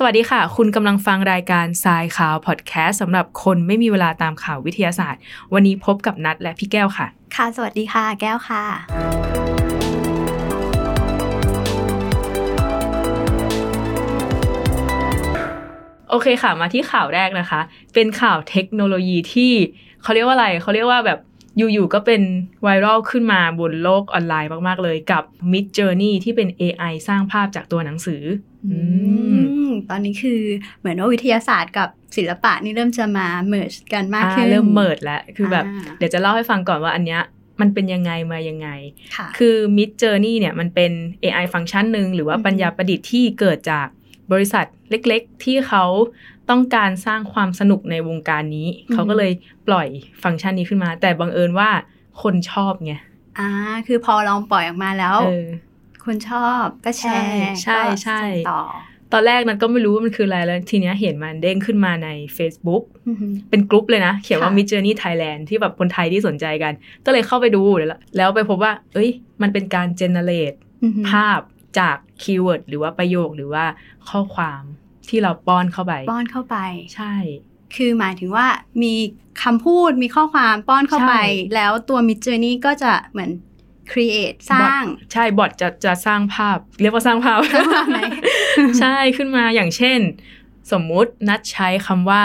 สวัสดีค่ะ คุณกำลังฟังรายการทรายข่าวพอดแคสต์สำหรับคนไม่มีเวลาตามข่าววิทยาศาสตร์ วันนี้พบกับนัดและพี่แก้วค่ะ ค่ะ สวัสดีค่ะ แก้วค่ะ โอเคค่ะ มาที่ข่าวแรกนะคะ เป็นข่าวเทคโนโลยีที่เขาเรียกว่าอะไรเขาเรียกว่าแบบ อยู่ๆก็เป็นไวรัลขึ้นมาบนโลกออนไลน์มาก ๆ เลยกับ Mid Journey ที่เป็น AI สร้างภาพจากตัวหนังสืออืมตอนนี้คือเหมือนว่าวิทยาศาสตร์กับศิลปะนี่เริ่มจะมา merge กันมากขึ้นอ่เริ่มเมิดแล้วคือแบบอ่าเดี๋ยวจะเล่าให้ฟังก่อนว่าอันเนี้ยมันเป็นยังไงมายังไงค่ะคือ Mid Journey เนี่ยมันเป็น AI ฟังก์ชันหนึ่งหรือว่าอืมปัญญาประดิษฐ์ที่เกิดจากบริษัทเล็ก ๆ ที่เขา ต้องการสร้างความสนุกในวงการนี้ เขาก็เลยปล่อยฟังก์ชันนี้ขึ้นมา แต่บังเอิญว่าคนชอบไงอ่าคือพอลองปล่อยออกมาแล้วเออคนชอบก็แชร์ใช่ก็ใช่ส่งต่อตอนแรกนั้นก็ไม่รู้ว่ามันคืออะไรแล้วทีเนี้ยเห็นมันเด้งขึ้นมาใน Facebook อือหือเป็นกลุ่มเลยนะ เขียนว่าค่ะ Mid Journey Thailand ที่แบบคนไทยที่สนใจกัน ก็เลยเข้าไปดูแล้วแล้วไปพบว่า เอ้ย มันเป็นการ generate อือหือภาพจากคีย์เวิร์ดหรือว่าประโยคหรือว่าข้อความ ที่เราป้อนเข้าไป ป้อนเข้าไป ใช่ คือหมายถึงว่ามีคำพูดมีข้อความป้อนเข้าไปใช่แล้วตัว Mid Journey ก็จะเหมือน create สร้าง ใช่บอทจะจะสร้างภาพ เรียกว่าสร้างภาพสร้างภาพไหมใช่ขึ้นมาอย่างเช่น สมมุตินัดใช้คำว่า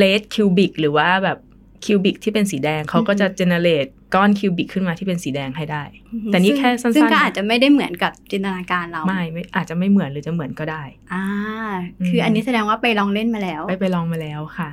red cubic หรือว่าแบบ คิวบิกที่เป็นสีแดงเขาก็จะ generate ก้อนคิวบิกขึ้นมาที่เป็นสีแดงให้ได้ แต่นี่แค่สั้นๆซึ่งก็อาจจะไม่ได้เหมือนกับจินตนาการเราไม่ไม่อาจจะไม่เหมือนหรือจะเหมือนก็ได้ อ่าอืมคืออันนี้แสดงว่าไปลองเล่นมาแล้ว ไปไปลองมาแล้วค่ะ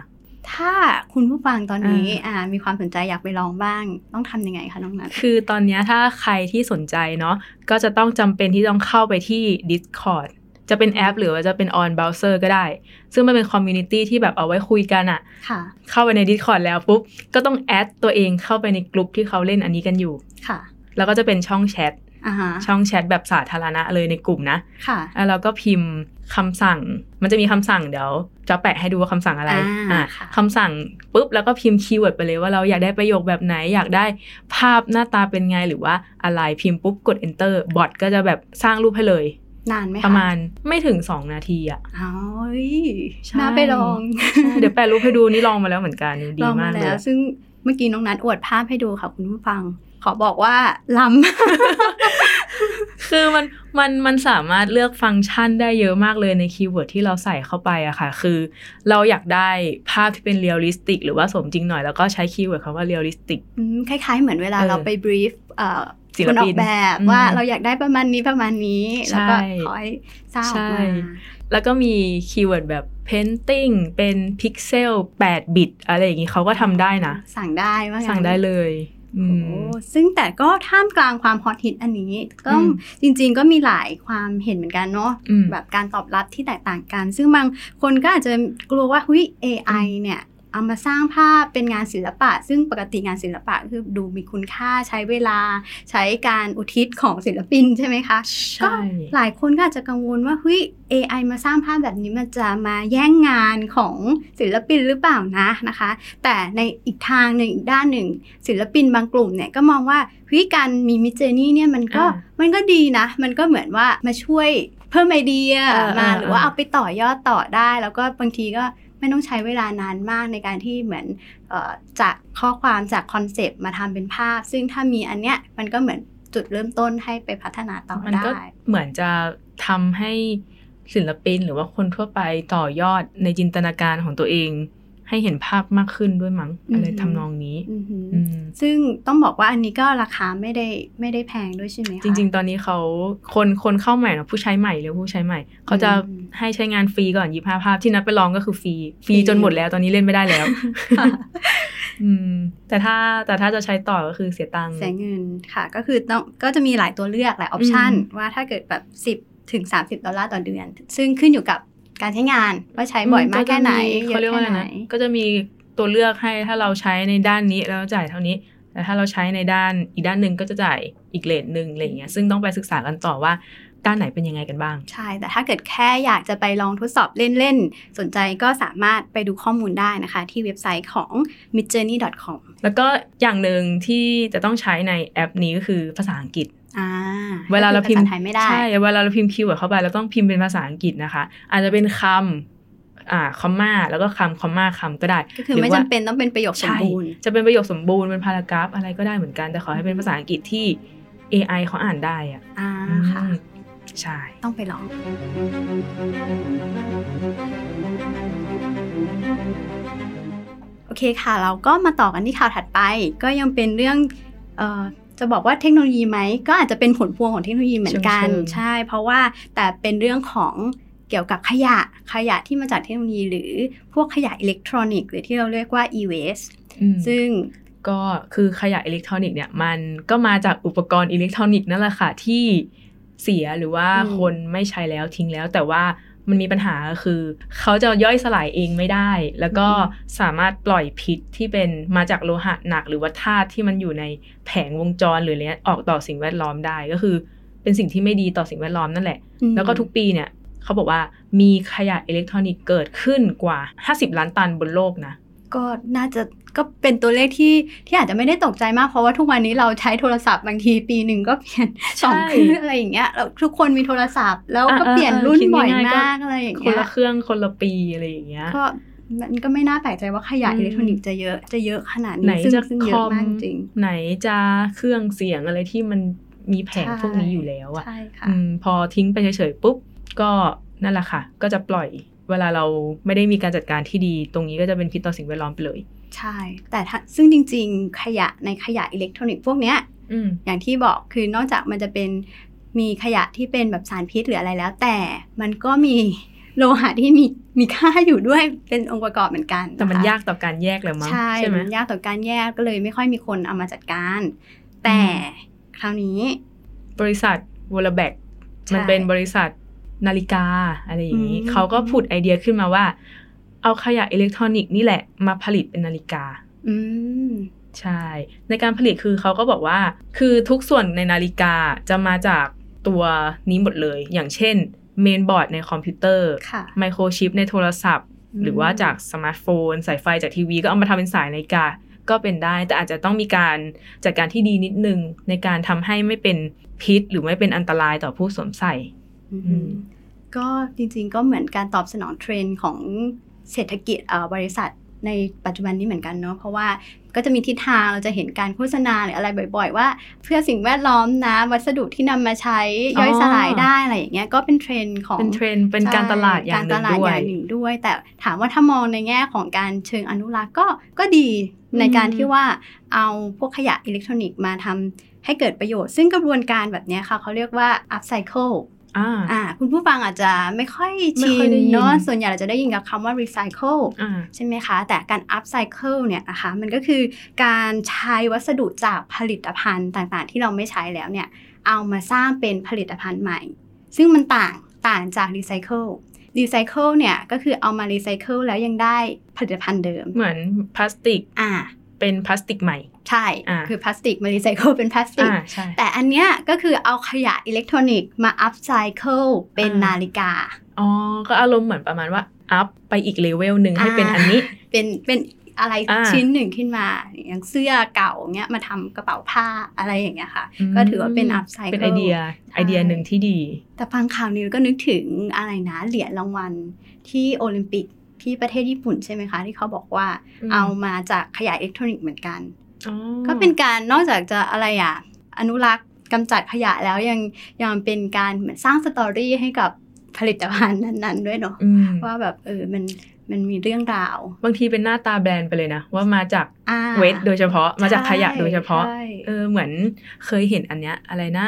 ถ้าคุณผู้ฟังตอนนี้อ่าอ่ามีความสนใจอยากไปลองบ้าง ต้องทำยังไงคะน้องนัทคือตอนเนี้ยถ้าใครที่สนใจเนาะก็จะต้องจำเป็นที่ต้องเข้าไปที่ Discord จะเป็นแอป หรือว่าจะเป็น on browser ก็ได้ ซึ่งมันเป็น community ที่แบบเอาไว้คุยกันอะค่ะ เข้าไปใน Discord แล้วปุ๊บ ก็ต้อง add ตัวเองเข้าไปในกลุ่มที่เขาเล่นอันนี้กันอยู่ค่ะ แล้วก็จะเป็นช่องแชทอ่าฮะช่องแชทแบบสาธารณะเลยในกลุ่มนะค่ะแล้วเราก็พิมพ์คำสั่ง มันจะมีคำสั่งเดี๋ยว จะแปะให้ดูว่าคำสั่งอะไรอ่าค่ะคำสั่งปุ๊บแล้วก็พิมพ์ keyword ไปเลยว่าเราอยากได้ประโยคแบบไหน อยากได้ภาพหน้าตาเป็นไงหรือว่าอะไรพิมพ์ปุ๊บกด enter บอทก็จะแบบสร้างรูปให้เลย นานไหมคะประมาณไม่ถึง2นาทีอะอ้าวเฮ้ยใช่น่าไปลองใช่เดี๋ยวแปะรูปให้ดูนี่ลองมาแล้วเหมือนกันดีลองมามากเลแล้ยวซึ่งเมื่อกี้น้องนัทอวดภาพให้ดูค่ะคุณผู้ฟัง ขอบอกว่าล้ำคือมันมันมันสามารถเลือกฟังก์ชันได้เยอะมากเลยใน keyword ที่เราใส่เข้าไปอะค่ะ คือเราอยากได้ภาพที่เป็น realistic หรือว่าสมจริงหน่อยแล้วก็ใช้ keyword คำว่า realisticอืมคล้ายๆ เหมือนเวลาเออเราไป brief เอ่อ ศิลปินคนออกแบบอืมว่าเราอยากได้ประมาณนี้ประมาณนี้ แล้วก็ใช่ขอให้สร้างออกใช่มาแล้วก็มี keyword แบบ painting เป็นพิกเซล8บิตอะไรอย่างงี้เขาก็ทำได้นะ สั่งได้ว่างั้นสั่งได้เลยอืโอ้มซึ่งแต่ก็ท่ามกลางความฮอตฮิตอันนี้ ก็อืมจริง ๆ ก็มีหลายความเห็นเหมือนกันเนาะอืมแบบการตอบรับที่แตกต่างกัน ซึ่งบางคนก็อาจจะกลัวว่าหุย AI เนี่ย เอามาสร้างภาพเป็นงานศิลปะ ซึ่งปกติงานศิลปะคือดูมีคุณค่าใช้เวลา ใช้การอุทิศของศิลปินใช่ไหมคะใช่ก็หลายคนก็อาจจะกังวลว่าเฮ้ย AI มาสร้างภาพแบบนี้มันจะมาแย่งงานของศิลปินหรือเปล่านะนะคะ แต่ในอีกทางหนึ่งอีกด้านหนึ่ง ศิลปินบางกลุ่มเนี่ยก็มองว่าเฮ้ยการมีมิจเจนี่เนี่ยมันก็อ่ามันก็ดีนะ มันก็เหมือนว่ามาช่วยเพิ่มไอเดียเออมาเออหรือว่าเออเอาไปต่อยอดต่อได้ แล้วก็บางทีก็ ไม่ต้องใช้เวลานานมากในการที่เหมือนออจากข้อความจากคอนเซปต์มาทำเป็นภาพ ซึ่งถ้ามีอันเนี้ยมันก็เหมือนจุดเริ่มต้นให้ไปพัฒนาต่อมันก็ได้เหมือนจะทำให้ศิลปินหรือว่าคนทั่วไปต่อยอดในจินตนาการของตัวเอง ให้เห็นภาพมากขึ้นด้วยมั้งอืมอะไรทำนองนี้อือหืออืมซึ่งต้องบอกว่าอันนี้ก็ราคาไม่ได้ไม่ได้แพงด้วยใช่ไหมคะจริง ๆ ตอนนี้เขาคนคนเข้าใหม่นะผู้ใช้ใหม่หรือผู้ใช้ใหม่ เขาจะอืมให้ใช้งานฟรีก่อนยี่ห้าภาพที่นัดไปลองก็คือฟรีฟรีฟรีจนหมดแล้วตอนนี้เล่นไม่ได้แล้วค่ะอืมแต่ถ้าแต่ถ้าจะใช้ต่อก็คือเสียตังค์เสียเงินค่ะ ก็คือต้องก็จะมีหลายตัวเลือกหลายออปชันอืมว่าถ้าเกิดแบบ10ถึง 30 ดอลลาร์ต่อเดือน ซึ่งขึ้นอยู่กับ การใช้งานว่าใช้บ่อยมากแค่ไหนเยเขาอะเรียกว่าแค่อะไรไหนนะก็จะมีตัวเลือกให้ถ้าเราใช้ในด้านนี้แล้วจ่ายเท่านี้ แต่ถ้าเราใช้ในด้านอีกด้านหนึ่งก็จะจ่ายอีกเลทหนึ่งอะไรอย่างเงี้ยซึ่งต้องไปศึกษากันต่อว่าด้านไหนเป็นยังไงกันบ้าง ใช่ แต่ถ้าเกิดแค่อยากจะไปลองทดสอบเล่น ๆ สนใจก็สามารถไปดูข้อมูลได้นะคะ ที่เว็บไซต์ของ midjourney.com แล้วก็อย่างหนึ่งที่จะต้องใช้ในแอปนี้ก็คือภาษาอังกฤษอ่า เวลาเราพิมพ์ภาษาไทยไม่ได้ใช่เวลาเราพิมพ์ keyword เข้าไปเราต้องพิมพ์เป็นภาษาอังกฤษนะคะ อาจจะเป็นคำอ่าคอมมาแล้วก็คำคอมมาคำก็ได้ก็คือหรือว่าไม่จำเป็นต้องเป็นประโยคสมบูรณ์ใช่จะเป็นประโยคสมบูรณ์เป็น paragraph อะไรก็ได้เหมือนกันแต่ขอให้เป็นภาษาอังกฤษที่ AI เขาอ่านได้อะอ่าค่ะอืมใช่ ต้องไปลอง โอเคค่ะ เราก็มาต่อกันที่ข่าวถัดไป ก็ยังเป็นเรื่องเอ่อ จะบอกว่าเทคโนโลยีไหมก็อาจจะเป็นผลพวงของเทคโนโลยีเหมือนกันเชิงๆใช่ เพราะว่าแต่เป็นเรื่องของเกี่ยวกับขยะขยะที่มาจากเทคโนโลยี หรือพวกขยะอิเล็กทรอนิกส์หรือที่เราเรียกว่า e-waste อืมซึ่งก็คือขยะอิเล็กทรอนิกส์เนี่ยมันก็มาจากอุปกรณ์อิเล็กทรอนิกส์นั่นแหละค่ะที่เสียหรือว่าอืมคนไม่ใช้แล้วทิ้งแล้วแต่ว่า มันมีปัญหาคือ เขาจะย่อยสลายเองไม่ได้ แล้วก็สามารถปล่อยพิษที่เป็นมาจากโลหะหนัก หรือว่าธาตุที่มันอยู่ในแผงวงจรหรืออะไรเนี้ยออกต่อสิ่งแวดล้อมได้ก็คือ เป็นสิ่งที่ไม่ดีต่อสิ่งแวดล้อมนั่นแหละอืมแล้วก็ทุกปีเนี่ยเขาบอกว่ามีขยะอิเล็กทรอนิกส์เกิดขึ้นกว่า 50 ล้านตันบนโลกนะ ก็น่าจะก็เป็นตัวเลขที่ที่อาจจะไม่ได้ตกใจมากเพราะว่าทุกวันนี้เราใช้โทรศัพท์บางทีปีหนึ่งก็เปลี่ยนสองใช่เครื่องอะไรอย่างเงี้ยแล้วทุกคนมีโทรศัพท์แล้วก็อ่าเปลี่ยนรุ่นคิดบ่อยง่ายๆก็มากอะไรอย่างคนเงี้ยละเครื่องคนละปีอะไรอย่างเงี้ยก็มันก็ไม่น่าแปลกใจว่าขยะอืมอิเล็กทรอนิกส์จะเยอะจะเยอะขนาดไหนนี้ซึ่งจะซึ่งคเยออะมมากจริง ไหนจะเครื่องเสียงอะไรที่มันมีแผงใช่พวกนี้อยู่แล้วอะใช่ค่ะอืมพอทิ้งไปเฉยๆปุ๊บก็นั่นแหละค่ะ ก็จะปล่อย เวลาเราไม่ได้มีการจัดการที่ดี ตรงนี้ก็จะเป็นพิษต่อสิ่งแวดล้อมไปเลย ใช่ แต่ถ้าซึ่งจริง ๆ ขยะในขยะอิเล็กทรอนิกส์พวกเนี้ยอืมอย่างที่บอกคือนอกจากมันจะเป็นมีขยะที่เป็นแบบสารพิษหรืออะไรแล้ว แต่มันก็มีโลหะที่มีมีค่าอยู่ด้วยเป็นองค์ประกอบเหมือนกันะคะแต่มันยากต่อการแยกแหละมั้งใช่ใช่ไหมมันยากต่อการแยกก็เลยไม่ค่อยมีคนเอามาจัดการ แต่คราวนี้ บริษัท Vollebak ใช่มันเป็นบริษัท นาฬิกาอะไรอย่างนี้อืมเขาก็ผุดไอเดียขึ้นมาว่า เอาขยะอิเล็กทรอนิกส์นี่แหละมาผลิตเป็นนาฬิกา อืมใช่ ในการผลิตคือเขาก็บอกว่า คือทุกส่วนในนาฬิกาจะมาจากตัวนี้หมดเลย อย่างเช่นเมนบอร์ดในคอมพิวเตอร์ค่ะไมโครชิปในโทรศัพท์อืมหรือว่าจากสมาร์ทโฟน สายไฟจากทีวี ก็เอามาทำเป็นสายนาฬิกาก็เป็นได้ แต่อาจจะต้องมีการจัดการที่ดีนิดนึง ในการทำให้ไม่เป็นพิษ หรือไม่เป็นอันตรายต่อผู้สวมใส่อืมอืม ก็จริง ๆ ก็เหมือนการตอบสนองเทรนด์ของเศรษฐกิจเอ่อบริษัทในปัจจุบันนี้เหมือนกันเนาะเพราะว่าก็จะมีทิศทางเราจะเห็นการโฆษณาหรืออะไรบ่อย ๆ ว่า เพื่อสิ่งแวดล้อมนะวัสดุที่นำมาใช้ย่อยอ๋อสลายได้อะไรอย่างเงี้ยก็เป็นเทรนด์ของเป็นเทรนด์เป็นการตลาดอย่างหนึ่งกรตลาดด้วยอย่างหนึ่งด้วย แต่ถามว่าถ้ามองในแง่ของการเชิงอนุรักษ์ก็ก็ดีในการอืมที่ว่าเอาพวกขยะอิเล็กทรอนิกส์มาทำให้เกิดประโยชน์ ซึ่งกระบวนการแบบเนี้ยค่ะเขาเรียกว่า upcycle อ่าอ่าคุณผู้ฟังอาจจะไม่ค่อยไม่ชิค่อยนได้ยินเนาะส่วนใหญ่เราจะได้ยินกับคำว่า recycle อ่าใช่ไหมคะ แต่การ upcycle เนี่ยนะคะมันก็คือการใช้วัสดุจากผลิตภัณฑ์ต่างๆ ที่เราไม่ใช้แล้วเนี่ยเอามาสร้างเป็นผลิตภัณฑ์ใหม่ ซึ่งมันต่างต่างจาก recycle recycle เนี่ยก็คือเอามา recycle แล้วยังได้ผลิตภัณฑ์เดิม เหมือนพลาสติกอ่า เป็นพลาสติกใหม่ ใช่อ่าคือพลาสติกมา recycle เป็นพลาสติกอ่าใช่แต่อันเนี้ยก็คือเอาขยะอิเล็กทรอนิกส์มา upcycle เป็นอ่านาฬิกา อ๋อ ก็อารมณ์เหมือนประมาณว่า อัพไปอีกเลเวลหนึ่งให้เป็นอันนี้ เป็นเป็นอะไรอ่าชิ้นหนึ่งขึ้นมา อย่างเสื้อเก่าเนี้ยมาทำกระเป๋าผ้าอะไรอย่างเงี้ยค่ะอืมก็ถือว่าเป็น upcycle เป็นไอเดียไอเดียหนึ่งที่ดี แต่ฟังข่าวนี้ก็นึกถึงอะไรนะเหรียญรางวัลที่โอลิมปิก ที่ประเทศญี่ปุ่นใช่ไหมคะ ที่เขาบอกว่าอืมเอามาจากขยะอิเล็กทรอนิกส์เหมือนกันอ๋อก็เป็นการนอกจากจะอะไรอะอนุรักษ์กำจัดขยะแล้วยังยังเป็นการเหมือนสร้าง story ให้กับผลิตภัณฑ์นั้น ๆ ด้วยเนาะอืมว่าแบบเออมันมันมีเรื่องราว บางทีเป็นหน้าตาแบรนด์ไปเลยนะ ว่ามาจากอ่า waste โดยเฉพาะมาจากขยะโดยเฉพาะใช่เออเหมือนเคยเห็นอันเนี้ยอะไรนะ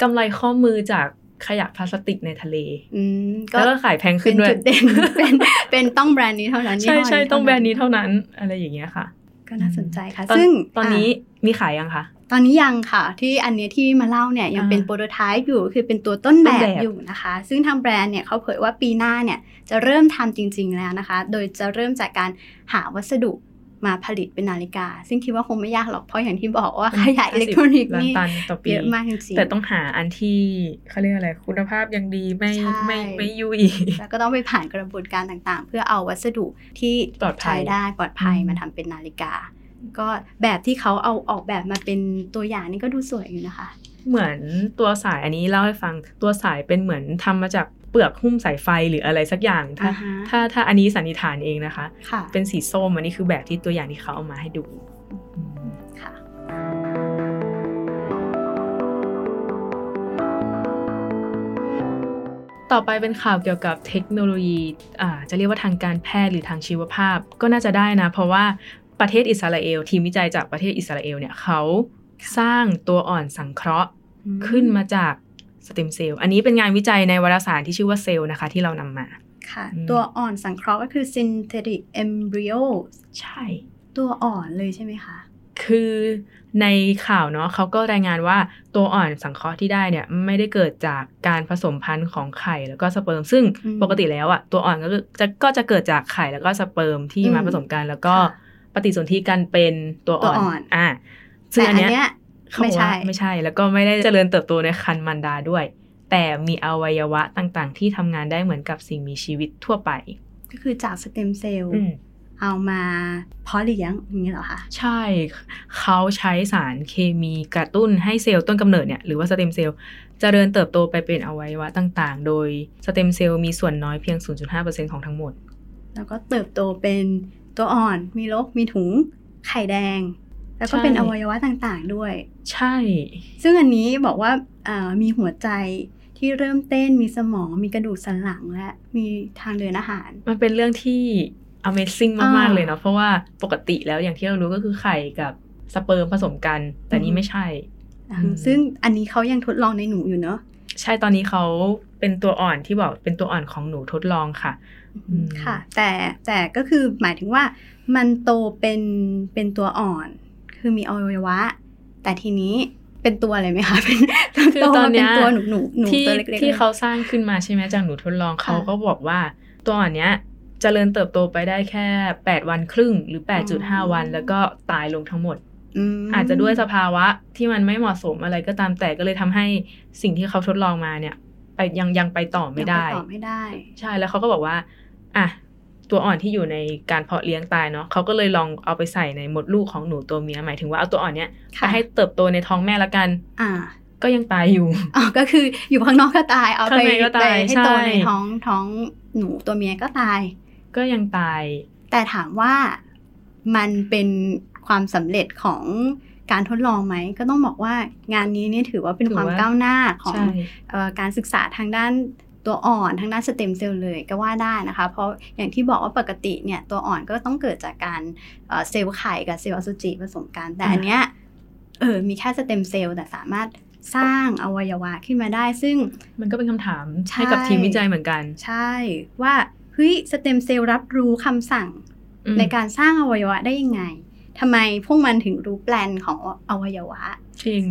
กำไรข้อมือจาก ขยะพลาสติกในทะเลอืมก็แล้วก็ขายแพงขึ้เป็นนด้วยจุดเด่นเป็นเป็นต้องแบรนด์นี้เท่านั้น ใช่ยี่ห้ใช่นี้ต้องเท่าแบรนด์นี้เท่านั้น อะไรอย่างเงี้ยค่ะ ก็น่าสนใจค่ะตอนซึ่งตอนนี้ะมีขายยังคะตอนนี้ยังค่ะ ที่อันเนี้ยที่มาเล่าเนี่ยยังอ่าเป็นโปรโตไทป์อยู่คือเป็นตัวต้นแบต้นบแบบอยู่นะคะ ซึ่งทางแบรนด์เนี่ยเขาเผยว่าปีหน้าเนี่ยจะเริ่มทำจริง ๆแล้วนะคะ โดยจะเริ่มจากการหาวัสดุ มาผลิตเป็นนาฬิกา ซึ่งคิดว่าคงไม่ยากหรอกเพราะอย่างที่บอกว่าขยะอิเล็กทรอนิกส์ล้านนี่ตันต่อปีเยอะมากจริงๆแต่ต้องหาอันที่เขาเรียกอะไรคุณภาพยังดีไม่ใช่ไม่ไม่ยุ่ยแล้วก็ต้องไปผ่านกระบวนการต่างๆ เพื่อเอาวัสดุที่ปลอดภัยใช้ได้ปลอดภัยอืมมาทำเป็นนาฬิกา ก็แบบที่เขาเอาออกแบบมาเป็นตัวอย่างนี่ก็ดูสวยอยู่นะคะ เหมือนตัวสายอันนี้เล่าให้ฟังตัวสายเป็นเหมือนทำมาจาก เปลือกหุ้มสายไฟหรืออะไรสักอย่าง ถ้าอ่าฮะถ้าถ้าอันนี้สันนิษฐานเองนะคะค่ะเป็นสีส้มอันนี้คือแบบที่ตัวอย่างที่เขาเอามาให้ดูอืมค่ะต่อไปเป็นข่าวเกี่ยวกับเทคโนโลยีอ่าจะเรียกว่าทางการแพทย์หรือทางชีวภาพก็น่าจะได้นะ เพราะว่าประเทศอิสราเอล ทีมวิจัยจากประเทศอิสราเอลเนี่ยเขาสร้างตัวอ่อนสังเคราะห์ขึ้นมาจาก สเต็มเซลล์อันนี้เป็นงานวิจัยในวารสารที่ชื่อว่าเซลล์นะคะ ที่เรานำมาค่ะอืมตัวอ่อนสังเคราะห์ก็คือ synthetic embryos ใช่ ตัวอ่อนเลยใช่ไหมคะ คือในข่าวเนาะเขาก็รายงานว่าตัวอ่อนสังเคราะห์ที่ได้เนี่ย ไม่ได้เกิดจากการผสมพันธุ์ของไข่แล้วก็สเปิร์ม ซึ่งอืมปกติแล้วอะตัวอ่อนก็คือจะก็จะเกิดจากไข่แล้วก็สเปิร์มที่อืมมาผสมกันแล้วก็ค่ะปฏิสนธิกันเป็นตัวอ่อนตัวอ่อนอ่าซึ่งแต่อัอันนเนี้ย เนี้ยเขาบอกว่าไม่ไม่ใช่ใช่ แล้วก็ไม่ได้เจริญเติบโตในคันมันดาด้วย แต่มีอวัยวะต่างๆ ที่ทำงานได้เหมือนกับสิ่งมีชีวิตทั่วไป ก็คือจากสเต็มเซลล์อืมเอามาเพาะเลี้ยงอย่างนี้เหรอคะใช่ เขาใช้สารเคมีกระตุ้นให้เซลล์ต้นกำเนิดเนี่ยหรือว่าสเต็มเซลล์เจริญเติบโตไปเป็นอวัยวะต่างๆ โดยสเต็มเซลล์มีส่วนน้อยเพียง 0.5%ของทั้งหมด แล้วก็เติบโตเป็นตัวอ่อน มีรกมีถุง ไข่แดง แล้วก็ใช่เป็นอวัยวะต่างๆด้วย ใช่ ซึ่งอันนี้บอกว่าอ่ามีหัวใจที่เริ่มเต้นมีสมองมีกระดูกสันหลังและมีทางเดินอาหาร มันเป็นเรื่องที่ Amazing อ่ามมาก ๆ เลยเนาะเพราะว่าปกติแล้วอย่างที่เรารู้ก็คือไข่กับสเปิร์มผสมกัน แต่นี่ไม่ใช่อืมซึ่งอันนี้เขายังทดลองในหนูอยู่เนอะใช่ตอนนี้เขาเป็นตัวอ่อนที่บอกเป็นตัวอ่อนของหนูทดลองค่ะอืมค่ะ แต่แต่ก็คือหมายถึงว่ามันโตเป็นเป็นตัวอ่อน คือมีอวัยวะ แต่ทีนี้เป็นตัวอะไรไหมคะเป็นคือโตตอนมาเนี้เป็นยตัวหนูหนูหนูที่ตัวเล็กๆที่ลยเขาสร้างขึ้นมาใช่ไหมจากหนูทดลองเขาก็บอกว่าตัวอ่อนเนี้ยเจริญเติบโตไปได้แค่ 8 วันครึ่ง หรือ 8.5 วัน แล้วก็ตายลงทั้งหมดมอาจจะด้วยสภาวะที่มันไม่เหมาะสมอะไรก็ตามแต่ก็เลยทำให้สิ่งที่เขาทดลองมาเนี่ย ไปยังยังไปต่อไม่ได้ยังปต่อไม่ได้ใช่แล้วเขาก็บอกว่า อะ ตัวอ่อนที่อยู่ในการเพาะเลี้ยงตายเนาะเขาก็เลยลองเอาไปใส่ในมดลูกของหนูตัวเมียหมายถึงว่าเอาตัวอ่อนเนี้ยค่ะไปให้เติบโตในท้องแม่ละกัน อ่า ก็ยังตายอยู่อ๋อก็คืออยู่ข้างนอกก็ตายเอาข้าไปงในก็ตายไปให้โตใช่ในท้องท้องหนูตัวเมียก็ตาย ก็ยังตาย แต่ถามว่ามันเป็นความสำเร็จของการทดลองไหมก็ต้องบอกว่างานนี้เนี่ยถือว่าเป็นถือความว่าก้าวหน้าของใช่เออการศึกษาทางด้าน ตัวอ่อนทางด้านสเต็มเซลล์เลยก็ว่าได้นะคะ เพราะอย่างที่บอกว่าปกติเนี่ยตัวอ่อนก็ต้องเกิดจากการเอ่อเซลล์ไข่กับเซลล์อสุจิผสมกัน แต่อันเนี้ยเออมีแค่สเต็มเซลล์แต่สามารถสร้างอวัยวะขึ้นมาได้ ซึ่งมันก็เป็นคำถามใช่ให้กับทีมวิจัยเหมือนกัน ใช่ว่าเฮ้ยสเต็มเซลล์รับรู้คำสั่งอืมในการสร้างอวัยวะได้ยังไงทำไมพวกมันถึงรู้แปลนของอวัยวะ จริง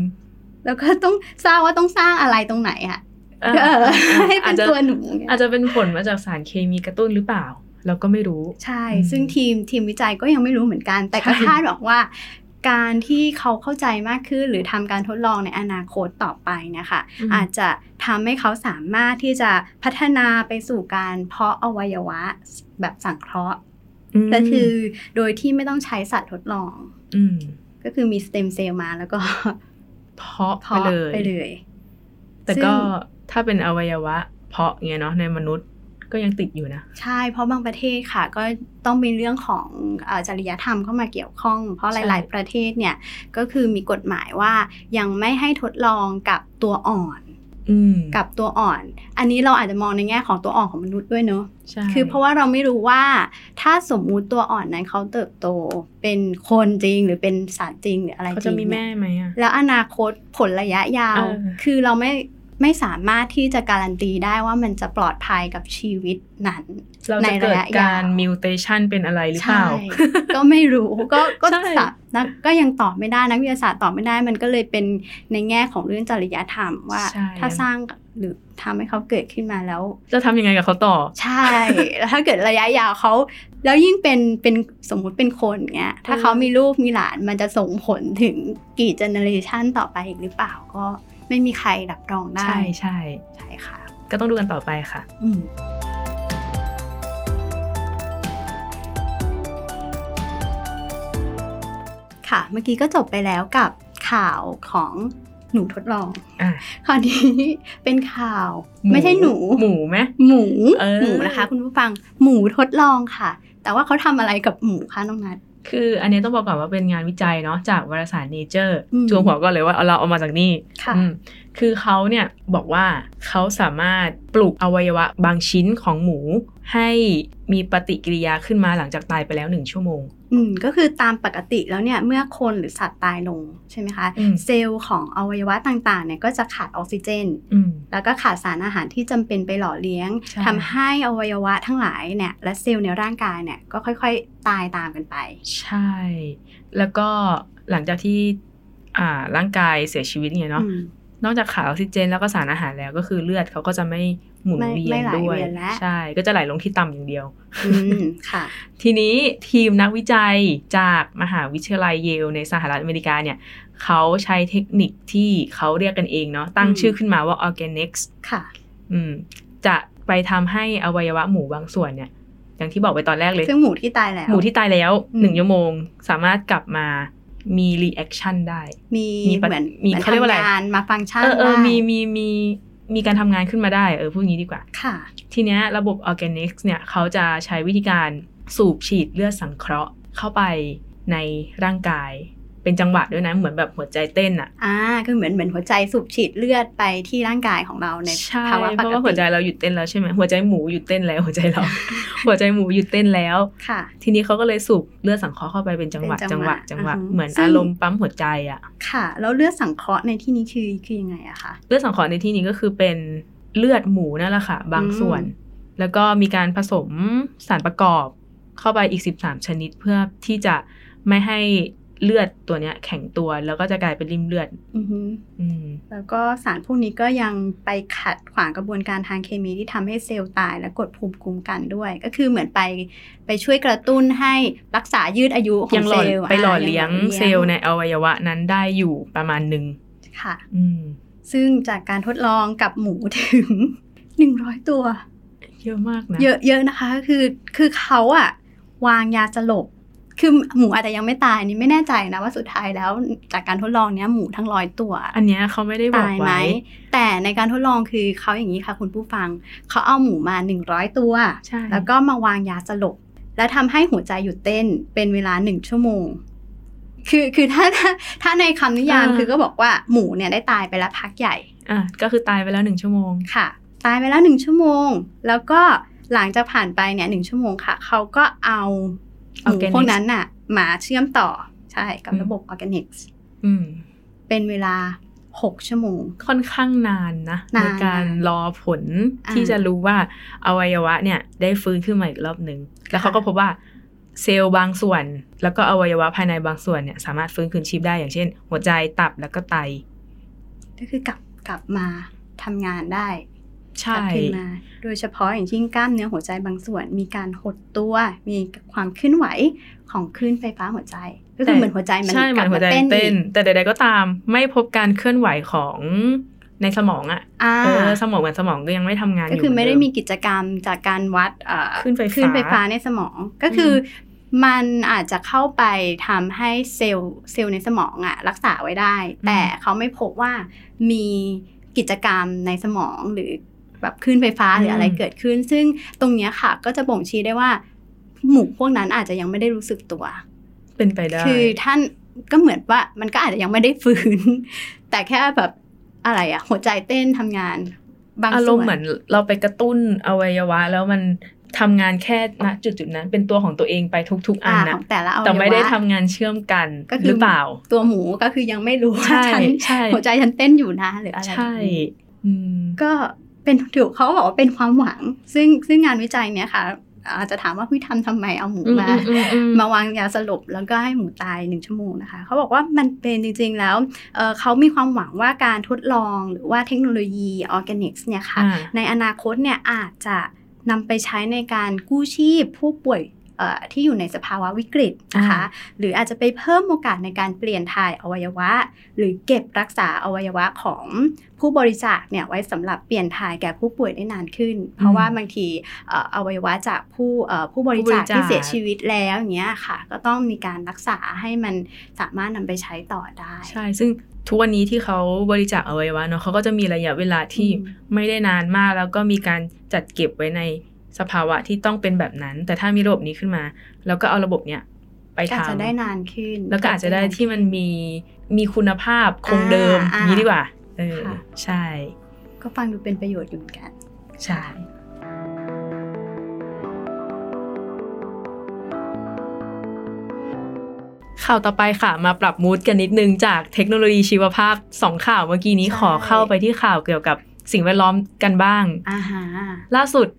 แล้วก็ต้องทราบว่าต้องสร้างอะไรตรงไหนอะเอ่อเอออะ ให้อาเป็จนจะตัวหนูเนี่ยอาจจะเป็นผลมาจากสารเคมีกระตุ้นหรือเปล่า เราก็ไม่รู้ ใช่อืมซึ่งทีมทีมวิจัยก็ยังไม่รู้เหมือนกัน แต่ก็ใช่คาดหวังว่าการที่เขาเข้าใจมากขึ้นหรือทำการทดลองในอนาคตต่อไปนะคะมอาจจะทำให้เขาสามารถที่จะพัฒนาไปสู่การเพาะอวัยวะแบบสังเคราะห์มก็คือโดยที่ไม่ต้องใช้สัตว์ทดลองอืมก็คือมีสเต็มเซลล์มาแล้วก็เพาะไปเพาะเลยไปเลย แต่ซึ่งก็ ถ้าเป็นอวัยวะ เพาะเงี้ยเนาะในมนุษย์ก็ยังติดอยู่นะ ใช่ เพราะบางประเทศค่ะ ก็ต้องมีเรื่องของเออจริยธรรมเข้ามาเกี่ยวข้อง เพราะหใช่ลาย ๆ ประเทศเนี่ยก็คือมีกฎหมายว่ายังไม่ให้ทดลองกับตัวอ่อนอืมกับตัวอ่อน อันนี้เราอาจจะมองในแง่ของตัวอ่อนของมนุษย์ด้วยเนอะใช่คือเพราะว่าเราไม่รู้ว่าถ้าสมมุติตัวอ่อนนั้นเขาเติบโตเป็นคนจริงหรือเป็นสัตว์จริงหรืออะไรจเขาริจะงมีเนี่ยแม่ไหมอะแล้วอนาคตผลระยะยาวเออคือเราไม่ ไม่สามารถที่จะการันตีได้ว่ามันจะปลอดภัยกับชีวิตนั้นเราในจะระเกิดยะการยาวมิวเทชันเป็นอะไรหรือเปล่าใช่ก็ไม่รู้ก็ก็ใช่สับนักก็ยังตอบไม่ได้นักวิทยาศาสตร์ตอบไม่ได้มันก็เลยเป็นในแง่ของเรื่องจริยธรรมว่าใช่ถ้าสร้างหรือทำให้เขาเกิดขึ้นมาแล้ว จะทำยังไงกับเขาต่อ ใช่ แล้วถ้าเกิดระยะยาวเขา แล้วยิ่งเป็นเป็นสมมุติเป็นคนเงี้ย ถ้าเออเขามีลูกมีหลานมันจะส่งผลถึงกี่เจเนอเรชันต่อไปอีกหรือเปล่าก็ ไม่มีใครรับรองได้ ใช่ใช่ใช่ค่ะ ก็ต้องดูกันต่อไปค่ะ อืมค่ะ เมื่อกี้ก็จบไปแล้วกับข่าวของหนูทดลองอะคราวนี้เป็นข่าว ไม่ใช่หนู หมูไหมหมูเออหมูนะคะ คุณผู้ฟังหมูทดลองค่ะ แต่ว่าเขาทำอะไรกับหมูคะน้องนัท คืออันนี้ต้องบอกก่อนว่าเป็นงานวิจัยเนาะจากวารสาร Nature อืมจวงหัวก็เลยว่าเอาเราเอามาจากนี่ค่ะอืมคือเขาเนี่ยบอกว่าเขาสามารถปลูกอวัยวะบางชิ้นของหมู ให้มีปฏิกิริยาขึ้นมาหลังจากตายไปแล้วหนึ่งชั่วโมง อืมก็คือตามปกติแล้วเนี่ยเมื่อคนหรือสัตว์ตายลงใช่ไหมคะอืมเซลล์ของอวัยวะต่างๆเนี่ยก็จะขาดออกซิเจนอืมแล้วก็ขาดสารอาหารที่จำเป็นไปหล่อเลี้ยงใช่ทำให้อวัยวะทั้งหลายเนี่ยและเซลล์ในร่างกายเนี่ยก็ค่อยๆ ตายตามกันไป ใช่ แล้วก็หลังจากที่อ่าร่างกายเสียชีวิตเนี่ยเนาะอืม นอกจากขาดออกซิเจนแล้วก็สารอาหารแล้วก็คือเลือดเขาก็จะไม่หมุนไม่เวียไม่นไหลด้วยเวียนแล้วใช่ ก็จะไหลลงที่ต่ำอย่างเดียวอืมค่ะ ทีนี้ทีมนักวิจัยจากมหาวิทยาลัยเยลในสหรัฐอเมริกาเนี่ยเขาใช้เทคนิคที่เขาเรียกกันเองเนาะตั้งอืมชื่อขึ้นมาว่า organics ค่ะ อืม จะไปทำให้อวัยวะหมูบางส่วนเนี่ย อย่างที่บอกไปตอนแรกเลยซึ่งหมูที่ตายแล้ว หมูที่ตายแล้วอืมหนึ่งชั่วโมง สามารถกลับมา มี reaction ได้ มีมีปะเหมือนมีหอนเขาเรียกว่าอะไรทำงานมาฟังก์ชันเออเออได้มีมีมีมีการทำงานขึ้นมาได้เออพูดงี้ดีกว่าค่ะ ทีเนี้ยระบบ Organics เนี่ยเขาจะใช้วิธีการสูบฉีดเลือดสังเคราะห์เข้าไปในร่างกาย เป็นจังหวะด้วยนะ เหมือนแบบหัวใจเต้นอะอ่าคือเหมือนเหมือนหัวใจสูบฉีดเลือดไปที่ร่างกายของเราในใช่ภาวะเพปราะกว่าหัวใจติเราหยุดเต้นแล้วใช่ไหมหัวใจหมูหยุดเต้นแล้วหัวใจเรา หัวใจหมูหยุดเต้นแล้วค่ะ ทีนี้เขาก็เลยสูบเลือดสังเคราะห์เข้าไปเป็นจังหวะเป็นจัจังงหหวะวะจังหวะอือฮึเหมือนซึ่งอารมณ์ปั๊มหัวใจอะค่ะ แล้วเลือดสังเคราะห์ในที่นี้คือคือยังไงอะคะเลือดสังเคราะห์ในที่นี้ก็คือเป็นเลือดหมูนั่นแหละค่ะ บางส่วน แล้วก็มีการผสมสารประกอบเข้าไปอีก 13 ชนิดเพื่อที่จะไม่ให้ เลือดตัวเนี้ย แข็งตัวแล้วก็จะกลายเป็นริ่มเลือดอือฮึอืมแล้วก็สารพวกนี้ก็ยังไปขัดขวางกระบวนการทางเคมีที่ทำให้เซลล์ตายและกดภูมิคุ้มกันด้วย ก็คือเหมือนไปไปช่วยกระตุ้นให้รักษายืดอายุขอยังงหล่เซอลล์ไปหล่ออ่าเลี้ยงยังเซลล์ในอวัยวะนั้นได้อยู่ประมาณหนึ่งค่ะ อืมซึ่งจากการทดลองกับหมูถึง100ตัว เยอะมากนะ เยอะเยอะนะคะ คือคือเขาอะวางยาสลบ คือหมูอาจจะยังไม่ตายอันนี้ไม่แน่ใจนะว่าสุดท้ายแล้วจากการทดลองเนี้ยหมูทั้งร้อยตัว อันเนี้ยเขาไม่ได้บอกตายไหมไว้แต่ในการทดลองคือเขาอย่างนี้ค่ะ คุณผู้ฟังเขาเอาหมูมา 100 ตัวใช่แล้วก็มาวางยาสลบ แล้วทำให้หัวใจหยุดเต้นเป็นเวลาหนึ่งชั่วโมงคือคือถ้าถ้าถ้าในคำนิยามคือก็บอกว่าหมูเนี่ยได้ตายไปแล้วพักใหญ่อะก็คือตายไปแล้วหนึ่งชั่วโมงค่ะ ตายไปแล้วหนึ่งชั่วโมง แล้วก็หลังจากผ่านไปเนี่ยหนึ่งชั่วโมงค่ะเขาก็เอาหมู Organics พวกนั้นน่ะ มาเชื่อมต่อใช่กับอืมระบบออร์แกนิกส์อืมเป็นเวลาหกชั่วโมง ค่อนข้างนานนะนานในการนานรอผลอ่าที่จะรู้ว่าอวัยวะเนี่ย ได้ฟื้นขึ้นมาอีกรอบหนึ่งแล้วค่ะเขาก็พบว่าเซลล์บางส่วน แล้วก็อวัยวะภายในบางส่วนเนี่ย สามารถฟื้นคืนชีพได้อย่างเช่น หัวใจตับแล้วก็ไต ก็คือกลับกลับมาทำงานได้ใช่กลับ ขึ้นมา โดยเฉพาะอย่างยิ่งกล้ามเนื้อหัวใจบางส่วน มีการหดตัว มีความเคลื่อนไหวของคลื่นไฟฟ้าหัวใจ ก็คือเหมือนหัวใจมันใช่เหกมืลัอบนหัมาวใจเต้นเต้นอีกแต่ใดๆก็ตามไม่พบการเคลื่อนไหวของในสมองอะอ่าเออสมองเหมือนสมองก็ยังไม่ทำงานอก็ยู่คือไม่ได้เหมีเกิจกรรมจากการวัดเอ่อคลื่นไฟฟ้าคลื่นไฟฟ้าในสมองก็คืออมันอาจจะเข้าไปทำให้เซลล์เซลล์ในสมองอะรักษาไว้ได้ แต่เขาไม่พบว่ามีกิจกรรมในสมองหรือ แบบคลื่นไฟฟ้าหรืออะไรอืมเกิดขึ้น ซึ่งตรงเนี้ยค่ะ ก็จะบ่งชี้ได้ว่าหมู่พวกนั้นอาจจะยังไม่ได้รู้สึกตัว เป็นไปได้ คือท่านก็เหมือนว่ามันก็อาจจะยังไม่ได้ฟื้น แต่แค่แบบอะไรอะหัวใจเต้นทำงาน บางอารส่มวณ์นเหมือนเราไปกระตุ้นอวัยวะ แล้วมันทำงานแค่ณจุดจุดๆนั้น เป็นตัวของตัวเองไปทุก ๆ อันอ่านะของแต่ละอวัยวะแต่ไม่ได้ทำงานเชื่อมกันก็คือหรือเปล่า ตัวหมูก็คือยังไม่รู้ว่าใช่ฉันใช่หัวใจฉันเต้นอยู่นะหรืออะไรใช่แบบนี้อืมก็ เป็นถือเขาบอกว่าเป็นความหวัง ซึ่งซึ่งงานวิจัยเนี้ยค่ะ อาจจะถามว่าพี่ทำทำไมเอาหมูอืมมาอืมอืมมาวางยาสลบแล้วก็ให้หมูตายหนึ่งชั่วโมงนะคะเขาบอกว่ามันเป็นจริง ๆ แล้วเอ่อเขามีความหวังว่าการทดลองหรือว่าเทคโนโลยีออร์แกนิกส์เนี่ยค่ะอ่าในอนาคตเนี่ยอาจจะนำไปใช้ในการกู้ชีพผู้ป่วยเอ่อ ที่อยู่ในสภาวะวิกฤตนะคะหรืออาจจะไปเพิ่มโอกาสในการเปลี่ยนถ่ายอวัยวะ หรือเก็บรักษาอวัยวะของผู้บริจาคเนี่ยไว้สำหรับเปลี่ยนถ่ายแก่ผู้ป่วยได้นานขึ้น เพราะว่าบางทีเอ่ออวัยวะจากผู้เอ่อผู้บริจาคผู้บริจาคที่เสียชีวิตแล้วอย่างเงี้ยค่ะ ก็ต้องมีการรักษาให้มันสามารถนำไปใช้ต่อได้ ใช่ ซึ่งทุกวันนี้ที่เขาบริจาคอวัยวะเนาะเขาก็จะมีระยะเวลาที่อืมไม่ได้นานมาก แล้วก็มีการจัดเก็บไว้ใน สภาวะที่ต้องเป็นแบบนั้น แต่ถ้ามีระบบนี้ขึ้นมา แล้วก็เอาระบบเนี้ยไปก็อาจทำจะได้นานขึ้น แล้วก็อาจจะได้ที่มันมีมีคุณภาพคงเดิมอ่านี้ดีกว่าเออค่ะใช่ ก็ฟังดูเป็นประโยชน์อยู่เหมือนกัน ใช่ข่าวต่อไปค่ะมาปรับมูดกันนิดนึงจากเทคโนโลยีชีวภาพสองข่าวเมื่อกี้นี้ใช่ขอเข้าไปที่ข่าวเกี่ยวกับสิ่งแวดล้อมกันบ้างอ่าฮะล่าสุดอ่า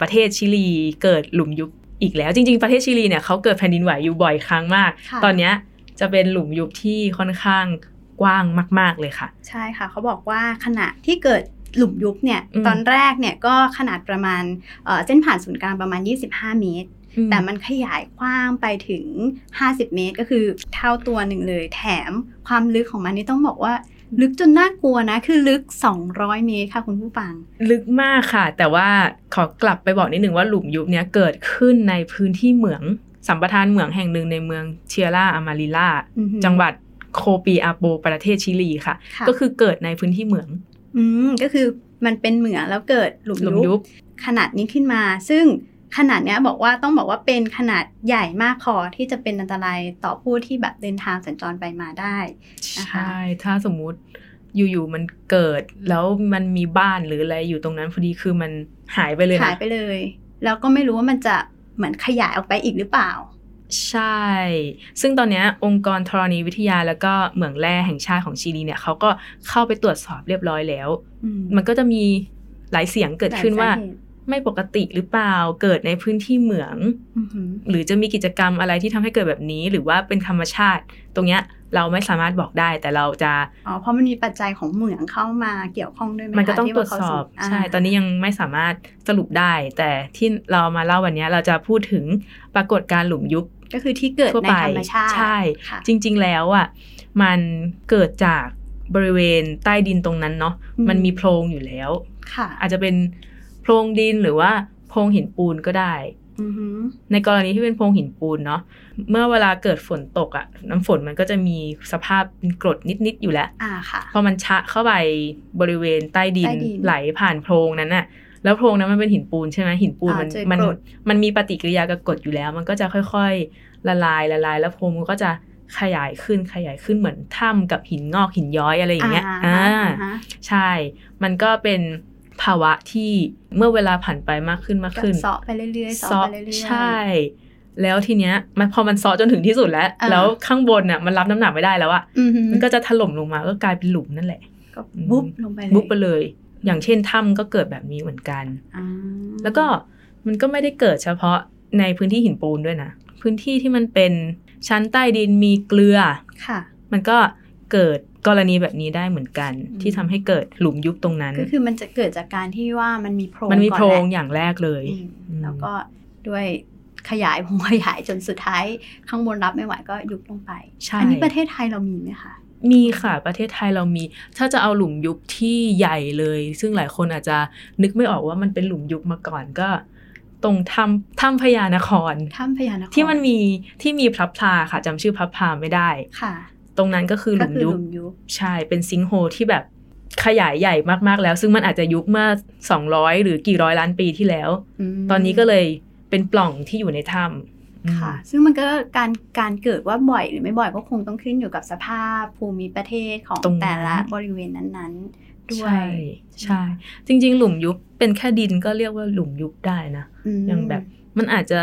ประเทศชิลีเกิดหลุมยุบอีกแล้ว จริง ๆ ประเทศชิลีเนี่ยเขาเกิดแผ่นดินไหวอยู่บ่อยครั้งมากค่ะตอนเนี้ยจะเป็นหลุมยุบที่ค่อนข้างกว้างมาก ๆ เลยค่ะ ใช่ค่ะเขาบอกว่าขณะที่เกิดหลุมยุบเนี่ยอืมตอนแรกเนี่ยก็ขนาดประมาณเอ่อเส้นผ่านศูนย์กลางประมาณ 25 เมตรอืมแต่มันขยายกว้างไปถึง 50 เมตร ก็คือเท่าตัวหนึ่งเลย แถมความลึกของมันนี่ต้องบอกว่า ลึกจนน่ากลัวนะ คือลึก 200 เมตรค่ะคุณผู้ฟัง ลึกมากค่ะ แต่ว่าขอกลับไปบอกนิดหนึ่งว่าหลุมยุบเนี้ยเกิดขึ้นในพื้นที่เหมืองสัมปทานเหมืองแห่งหนึ่งในเมืองเชียร่าอามาริล่าอือหือจังหวัดโคปีอาโปประเทศชิลีค่ะค่ะ ก็คือเกิดในพื้นที่เหมือง อืมก็คือมันเป็นเหมืองแล้วเกิดหลุมหลุมยุยุบบขนาดนี้ขึ้นมา ซึ่ง ขนาดเนี้ยบอกว่าต้องบอกว่าเป็นขนาดใหญ่มากพอที่จะเป็นอันตรายต่อผู้ที่แบบเดินทางสัญจรไปมาได้นะคะใช่ถ้าสมมุติอยู่ๆมันเกิดแล้วมันมีบ้านหรืออะไรอยู่ตรงนั้นพอดีคือมันหายไปเลยหานะยไปเลย แล้วก็ไม่รู้ว่ามันจะเหมือนขยายออกไปอีกหรือเปล่า ใช่ ซึ่งตอนเนี้ยองค์กรธรณีวิทยาแล้วก็เหมืองแร่แห่งชาติของชิลีเนี่ยเขาก็เข้าไปตรวจสอบเรียบร้อยแล้วอืมมันก็จะมีหลายเสียงเกิดขึ้นว่าหลยสเหตุ ไม่ปกติหรือเปล่า เกิดในพื้นที่เหมืองอือหือหรือจะมีกิจกรรมอะไรที่ทำให้เกิดแบบนี้ หรือว่าเป็นธรรมชาติ ตรงเนี้ยเราไม่สามารถบอกได้แต่เราจะอ๋อเพราะมันมีปัจจัยของเหมืองเข้ามาเกี่ยวข้องด้วยไหมมันก็คะต้องที่ตรวจเขาสอบาใช่ ตอนนี้ยังไม่สามารถสรุปได้ แต่ที่เรามาเล่าวันเนี้ยเราจะพูดถึงปรากฏการณ์หลุมยุบก็คือที่เกิดทั่วในไปธรรมชาติใช่ค่ะจริง ๆ แล้วอะมันเกิดจากบริเวณใต้ดินตรงนั้นเนาะอืมมันมีโพรงอยู่แล้วค่ะอาจจะเป็น โพรงดินหรือว่าโพรงหินปูนก็ได้อือหือในกรณีที่เป็นโพรงหินปูนเนาะเมื่อเวลาเกิดฝนตกอะ่ะ น้ำฝนมันก็จะมีสภาพเป็นกรดนิด ๆ อยู่แล้วอ่าค่ะพอมันชะเข้าไปบริเวณใต้ดินใต้ดินไหลผ่านโพรงนั้นน่ะแล้วโพรงนั้นมันเป็นหินปูนใช่ไหมหินปูนอ่ามันเจอมันกรดมันมีปฏิกิริยากับกรดอยู่แล้ว มันก็จะค่อย ๆ ละลายละลาย แล้วโพรงมันก็จะขยายขึ้นขยายขึ้นเหมือนถ้ำกับหินงอกหินย้อยอะไรอย่างเงี้ยอ่าอ่าอ่าฮะใช่ มันก็เป็น ภาวะที่เมื่อเวลาผ่านไปมากขึ้นมากก็ขึ้นเซาะไปเรื่อยๆเซาะซอไปเรื่อยๆใช่ แล้วทีเนี้ย มันพอมันซอจนถึงที่สุดแล้วอ่าแล้วข้างบนน่ะมันรับน้ำหนักไม่ได้แล้วอะอือหือมันก็จะถล่มลงมาก็กลายเป็นหลุมนั่นแหละ ก็บุ๊บลงไปเลยบุ๊บไปเลย อย่างเช่นถ้ำก็เกิดแบบนี้เหมือนกันอ่าแล้วก็มันก็ไม่ได้เกิดเฉพาะในพื้นที่หินปูนด้วยนะพื้นที่ที่มันเป็นชั้นใต้ดินมีเกลือค่ะ มันก็เกิด กรณีแบบนี้ได้เหมือนกันอืมที่ทำให้เกิดหลุมยุบตรงนั้น ก็คือมันจะเกิดจากการที่ว่ามันมีโพรงมันมีก่อโพรงแหละอย่างแรกเลยอืมอืมแล้วก็ด้วยขยายพงขยายจนสุดท้ายข้างบนรับไม่ไหวก็ยุบลงไปใช่อันี้ประเทศไทยเรามีไหมคะมีค่ะประเทศไทยเรามี ถ้าจะเอาหลุมยุบที่ใหญ่เลย ซึ่งหลายคนอาจจะนึกไม่ออกว่ามันเป็นหลุมยุบมาก่อนก็ ตรงถ้ำถ้ำพญานครถ้ำพญานครที่มันมีที่มีพลับพลาค่ะจำชื่อพลับพลาไม่ได้ค่ะ ตรงนั้นก็คือหก็ลุมคือยุหบลุมยุบใช่เป็นซิงค์โฮลที่แบบขยายใหญ่มากๆแล้ว ซึ่งมันอาจจะยุบเมื่อ200หรือกี่ร้อยล้านปีที่แล้วมตอนนี้ก็เลยเป็นปล่องที่อยู่ในถ้ำอืมค่ะ ซึ่งมันก็การการเกิดว่าบ่อยหรือไม่บ่อยก็คงต้องขึ้นอยู่กับสภาพภูมิประเทศของตรงนั้นแต่ละบริเวณนั้นๆ ด้วยใช่ใช่ จริง ๆ หลุมยุบเป็นแค่ดินก็เรียกว่าหลุมยุบได้นะมอย่างแบบมันอาจจะ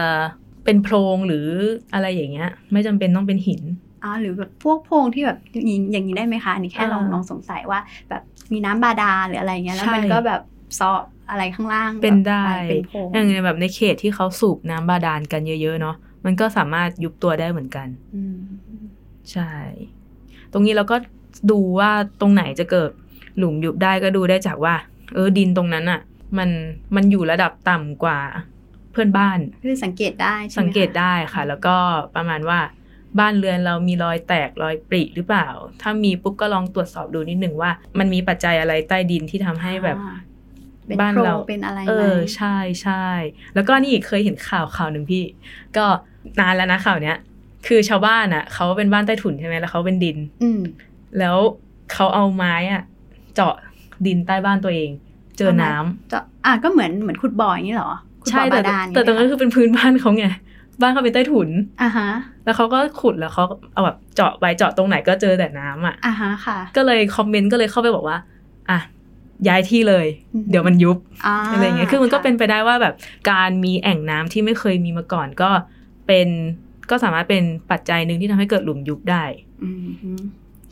เป็นโพรงหรืออะไรอย่างเงี้ย ไม่จำเป็นต้องเป็นหิน อ๋อหรือแบบพวกโพรงที่แบบอย่างนี้อย่างนี้ได้ไหมคะอันนี้แค่ลองอ่าลองสงสัยว่า แบบมีน้ำบาดาลหรืออะไรเงี้ยแล้วใช่มันก็แบบเซาะอะไรข้างล่างเป็นได้แบบเป็นโพรงอย่างในแบบในเขตที่เขาสูบน้ำบาดาลกันเยอะๆเนาะมันก็สามารถยุบตัวได้เหมือนกันอืมใช่ ตรงนี้เราก็ดูว่าตรงไหนจะเกิดหลุมยุบได้ก็ดูได้จากว่า เออดินตรงนั้นอะ่ะ มันมันอยู่ระดับต่ำกว่าพพื่อนบ้านคือสังเกตได้ใช่ไหมคะสังเกตได้ค่ะ แล้วก็ประมาณว่า บ้านเรือนเรามีรอยแตกรอยปริหรือเปล่า ถ้ามีปุ๊บก็ลองตรวจสอบดูนิดหนึ่งว่า มันมีปัจจัยอะไรใต้ดินที่ทำให้แบบอ่าเป็นบ้านโครเราเป็นอะไรเอไหมอใช่ใช่แล้วก็นี่เคยเห็นข่าวข่าวหนึ่งพี่ ก็นานแล้วนะข่าวเนี้ยคือชาวบ้านอะเขาเป็นบ้านใต้ถุนใช่ไหมแล้วเขาเป็นดิน อืมแล้วเขาเอาไม้อะ เจาะดินใต้บ้านตัวเอง เจอน้ำจะอะก็เหมือนเหมือนขุดบ่ออย่างนี้เหรอขุดใช่บ่อแต่บาดาลแต่ตรงนั้นย่าคือเป็นพื้นบ้านเขาไง บ้านเขาเป็นใต้ถุนอ่าฮะ แล้วเขาก็ขุดแล้วเขาเอาแบบเจาะไปเจาะตรงไหนก็เจอแต่น้ำอะอ่าฮะค่ะ ก็เลยคอมเมนต์ก็เลยเข้าไปบอกว่า อะย้ายที่เลยอืมเดี๋ยวมันยุบอ่าอะไรอย่างเงี้ย คือมันก็เป็นไปได้ว่าแบบการมีแอ่งน้ำที่ไม่เคยมีมาก่อนก็เป็นก็สามารถเป็นปัจจัยหนึ่งที่ทำให้เกิดหลุมยุบได้อืมฮึ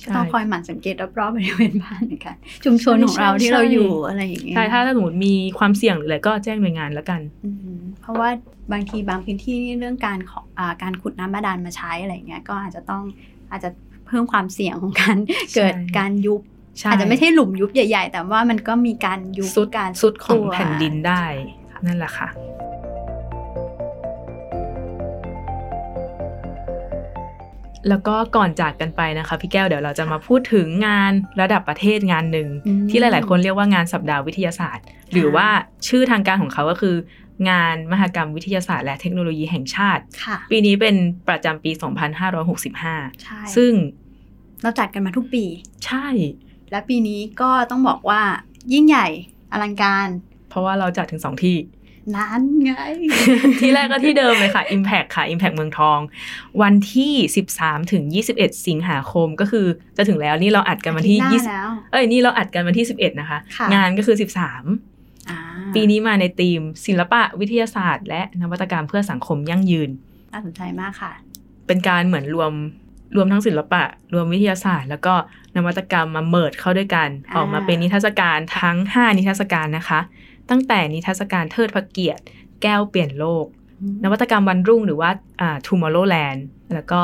ใช่ก็ต้องคอยหมั่นสังเกตรอบๆบริเวณบ้านเหมือนกัน ชุมชนของเราใช่ที่ใช่เราอยู่อะไรอย่างเงี้ยใช่ถ้าสมมติมีความเสี่ยงหรืออะไรก็แจ้งหน่วยงานแล้วกันอืมเพ ราะว่าบางทีบางพื้นที่นี่เรื่องการของอ่าการขุดน้ำบาดาลมาใช้อะไรอย่างเงี้ยก็อาจจะต้องอาจจะเพิ่มความเสี่ยงของการเกิดการยุบใช่อาจจะไม่ใช่หลุมยุบใหญ่ ๆ แต่ว่ามันก็มีการยุบสุดการสุดของตัวแผ่นดินได้นั่นแหละค่ะแล้วก็ก่อนจากกันไปนะคะ พี่แก้วเดี๋ยวเราจะมาพูดถึงงานระดับประเทศงานหนึ่งอืมที่หลาย ๆ คนเรียกว่างานสัปดาห์วิทยาศาสตร์ หรือว่าชื่อทางการของเขาก็คือ งานมหกรรมวิทยาศาสตร์และเทคโนโลยีแห่งชาติค่ะปีนี้เป็นประจำปี 2565ใช่ซึ่งเราจัดกันมาทุกปี ใช่ และปีนี้ก็ต้องบอกว่ายิ่งใหญ่อลังการ เพราะว่าเราจัดถึง2ที่นั้นไง ที่แรกก็ที่เดิมเลยค่ะ Impact ค่ะ Impact เมืองทอง วันที่ 13 ถึง 21 สิงหาคมก็คือจะถึงแล้วนี่เราอัดกันวันที่อาทิตย์หน้า20แล้วเอ้ยนี่เราอัดกันวันที่ 11 นะคะค่ะงานก็คือ 13อ่า ปีนี้มาในธีม ศิลปะวิทยาศาสตร์ และนวัตกรรมเพื่อสังคมยั่งยืนน่าสนใจมากค่ะ เป็นการเหมือนรวมรวมทั้งศิลปะ รวมวิทยาศาสตร์ แล้วก็นวัตกรรมมาเมิดเข้าด้วยกันอ่าออกมาเป็นนิทรรศการทั้ง 5 นิทรรศการนะคะ ตั้งแต่นิทรรศการเทิดพระเกียรติ แก้วเปลี่ยนโลก นวัตกรรมวันรุ่งหรือว่าอ่า Tomorrowland แล้วก็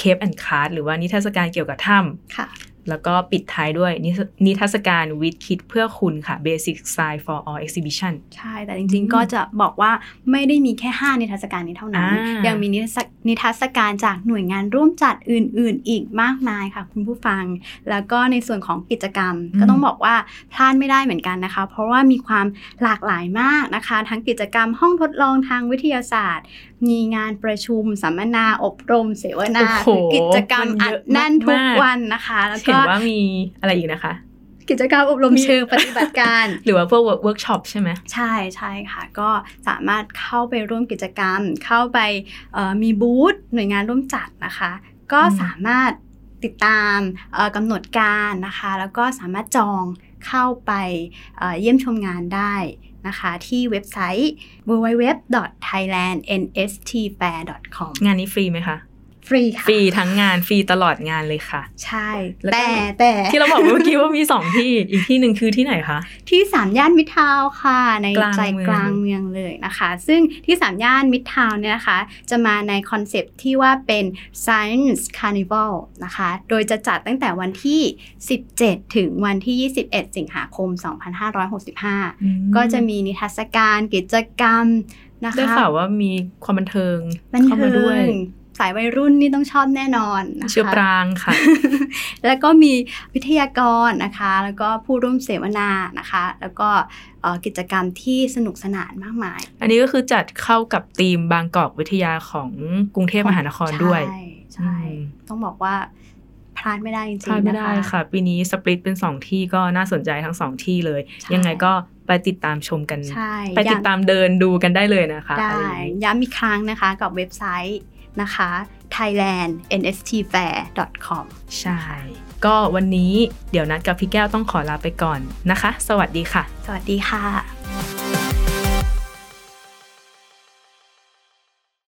Cape and Card หรือว่านิทรรศการเกี่ยวกับถ้ำค่ะ แล้วก็ปิดท้ายด้วยนิทรนิทรรศการวิทย์คิดเพื่อคุณค่ะ Basic Science for All Exhibition ใช่ แต่จริงๆ ก็จะบอกว่าไม่ได้มีแค่ 5 นิทรรศการนี้เท่านั้นอ่ายัยังมีนิทรรศนิทรรศการจากหน่วยงานร่วมจัดอื่นๆ อีกมากมายค่ะ คุณผู้ฟัง แล้วก็ในส่วนของกิจกรรมอืมก็ต้องบอกว่าพลาดไม่ได้เหมือนกันนะคะ เพราะว่ามีความหลากหลายมากนะคะ ทั้งกิจกรรมห้องทดลองทางวิทยาศาสตร์ มีงานประชุมสัมมนาอบรม เสวนาโอ้โหคือกิจกรรมมันอัเยดอะแน่นทุกมากๆวันนะคะแล้วเห็ก็นว่ามีอะไรอีกนะคะ กิจกรรมอบรมเชิงปฏิบัติการ หรือว่าพวกเวิร์กช็อปใช่ไหมใช่ใช่ค่ะ ก็สามารถเข้าไปร่วมกิจกรรม เข้าไปเอ่อมีบูธหน่วยงานร่วมจัดนะคะ ก็อืมสามารถติดตามเอ่อกำหนดการนะคะ แล้วก็สามารถจองเข้าไปเอ่อเยี่ยมชมงานได้นะคะที่เว็บไซต์ www.thailandnstfair.com งานนี้ฟรีไหมคะ ฟรีค่ะฟรีทั้งงานฟรีตลอดงานเลยค่ะ ใช่แล้วก็แต่แต่ที่เราบอกเมื่อกี้ว่ามีสองที่อีกที่หนึ่งคือที่ไหนคะ ที่สามย่านมิตรทาวน์ค่ะ ในกลางใจเมืองกลางเมืองเลยนะคะ ซึ่งที่สามย่านมิตรทาวน์เนี่ยนะคะ จะมาในคอนเซปต์ที่ว่าเป็น Science Carnival นะคะ โดยจะจัดตั้งแต่วันที่ 17 ถึงวันที่ 21 สิงหาคม 2565 ก็จะมีนิทรรศการกิจกรรมนะคะได้ข่าวว่ามีความบันเทิงบันเข้าเทิมาด้วยง สายวัยรุ่นนี่ต้องชอบแน่นอนนะคะเชือปรางค่ะ แล้วก็มีวิทยากรนะคะ แล้วก็ผู้ร่วมเสวนานะคะ แล้วก็เอ่อกิจกรรมที่สนุกสนานมากมาย อันนี้ก็คือจัดเข้ากับธีมบางกอกวิทยาของกรุงเทพมหานครด้วย ใช่ใช่อืมต้องบอกว่าพลาดไม่ได้จริงๆพลาดไม่นะได้คะค่ะ ปีนี้สปริตเป็นสองที่ก็น่าสนใจทั้งสองที่เลยใช่ยังไงก็ไปติดตามชมกันใช่ไปติดตามเดินดูกันได้เลยนะคะ ได้อะไรอย่างนี้ย้ำอีกครั้งนะคะกับเว็บไซต์ นะคะ thailandnstfair.com ใช่ ก็วันนี้เดี๋ยวนัดกับพี่แก้วต้องขอลาไปก่อนนะคะ สวัสดีค่ะ สวัสดีค่ะ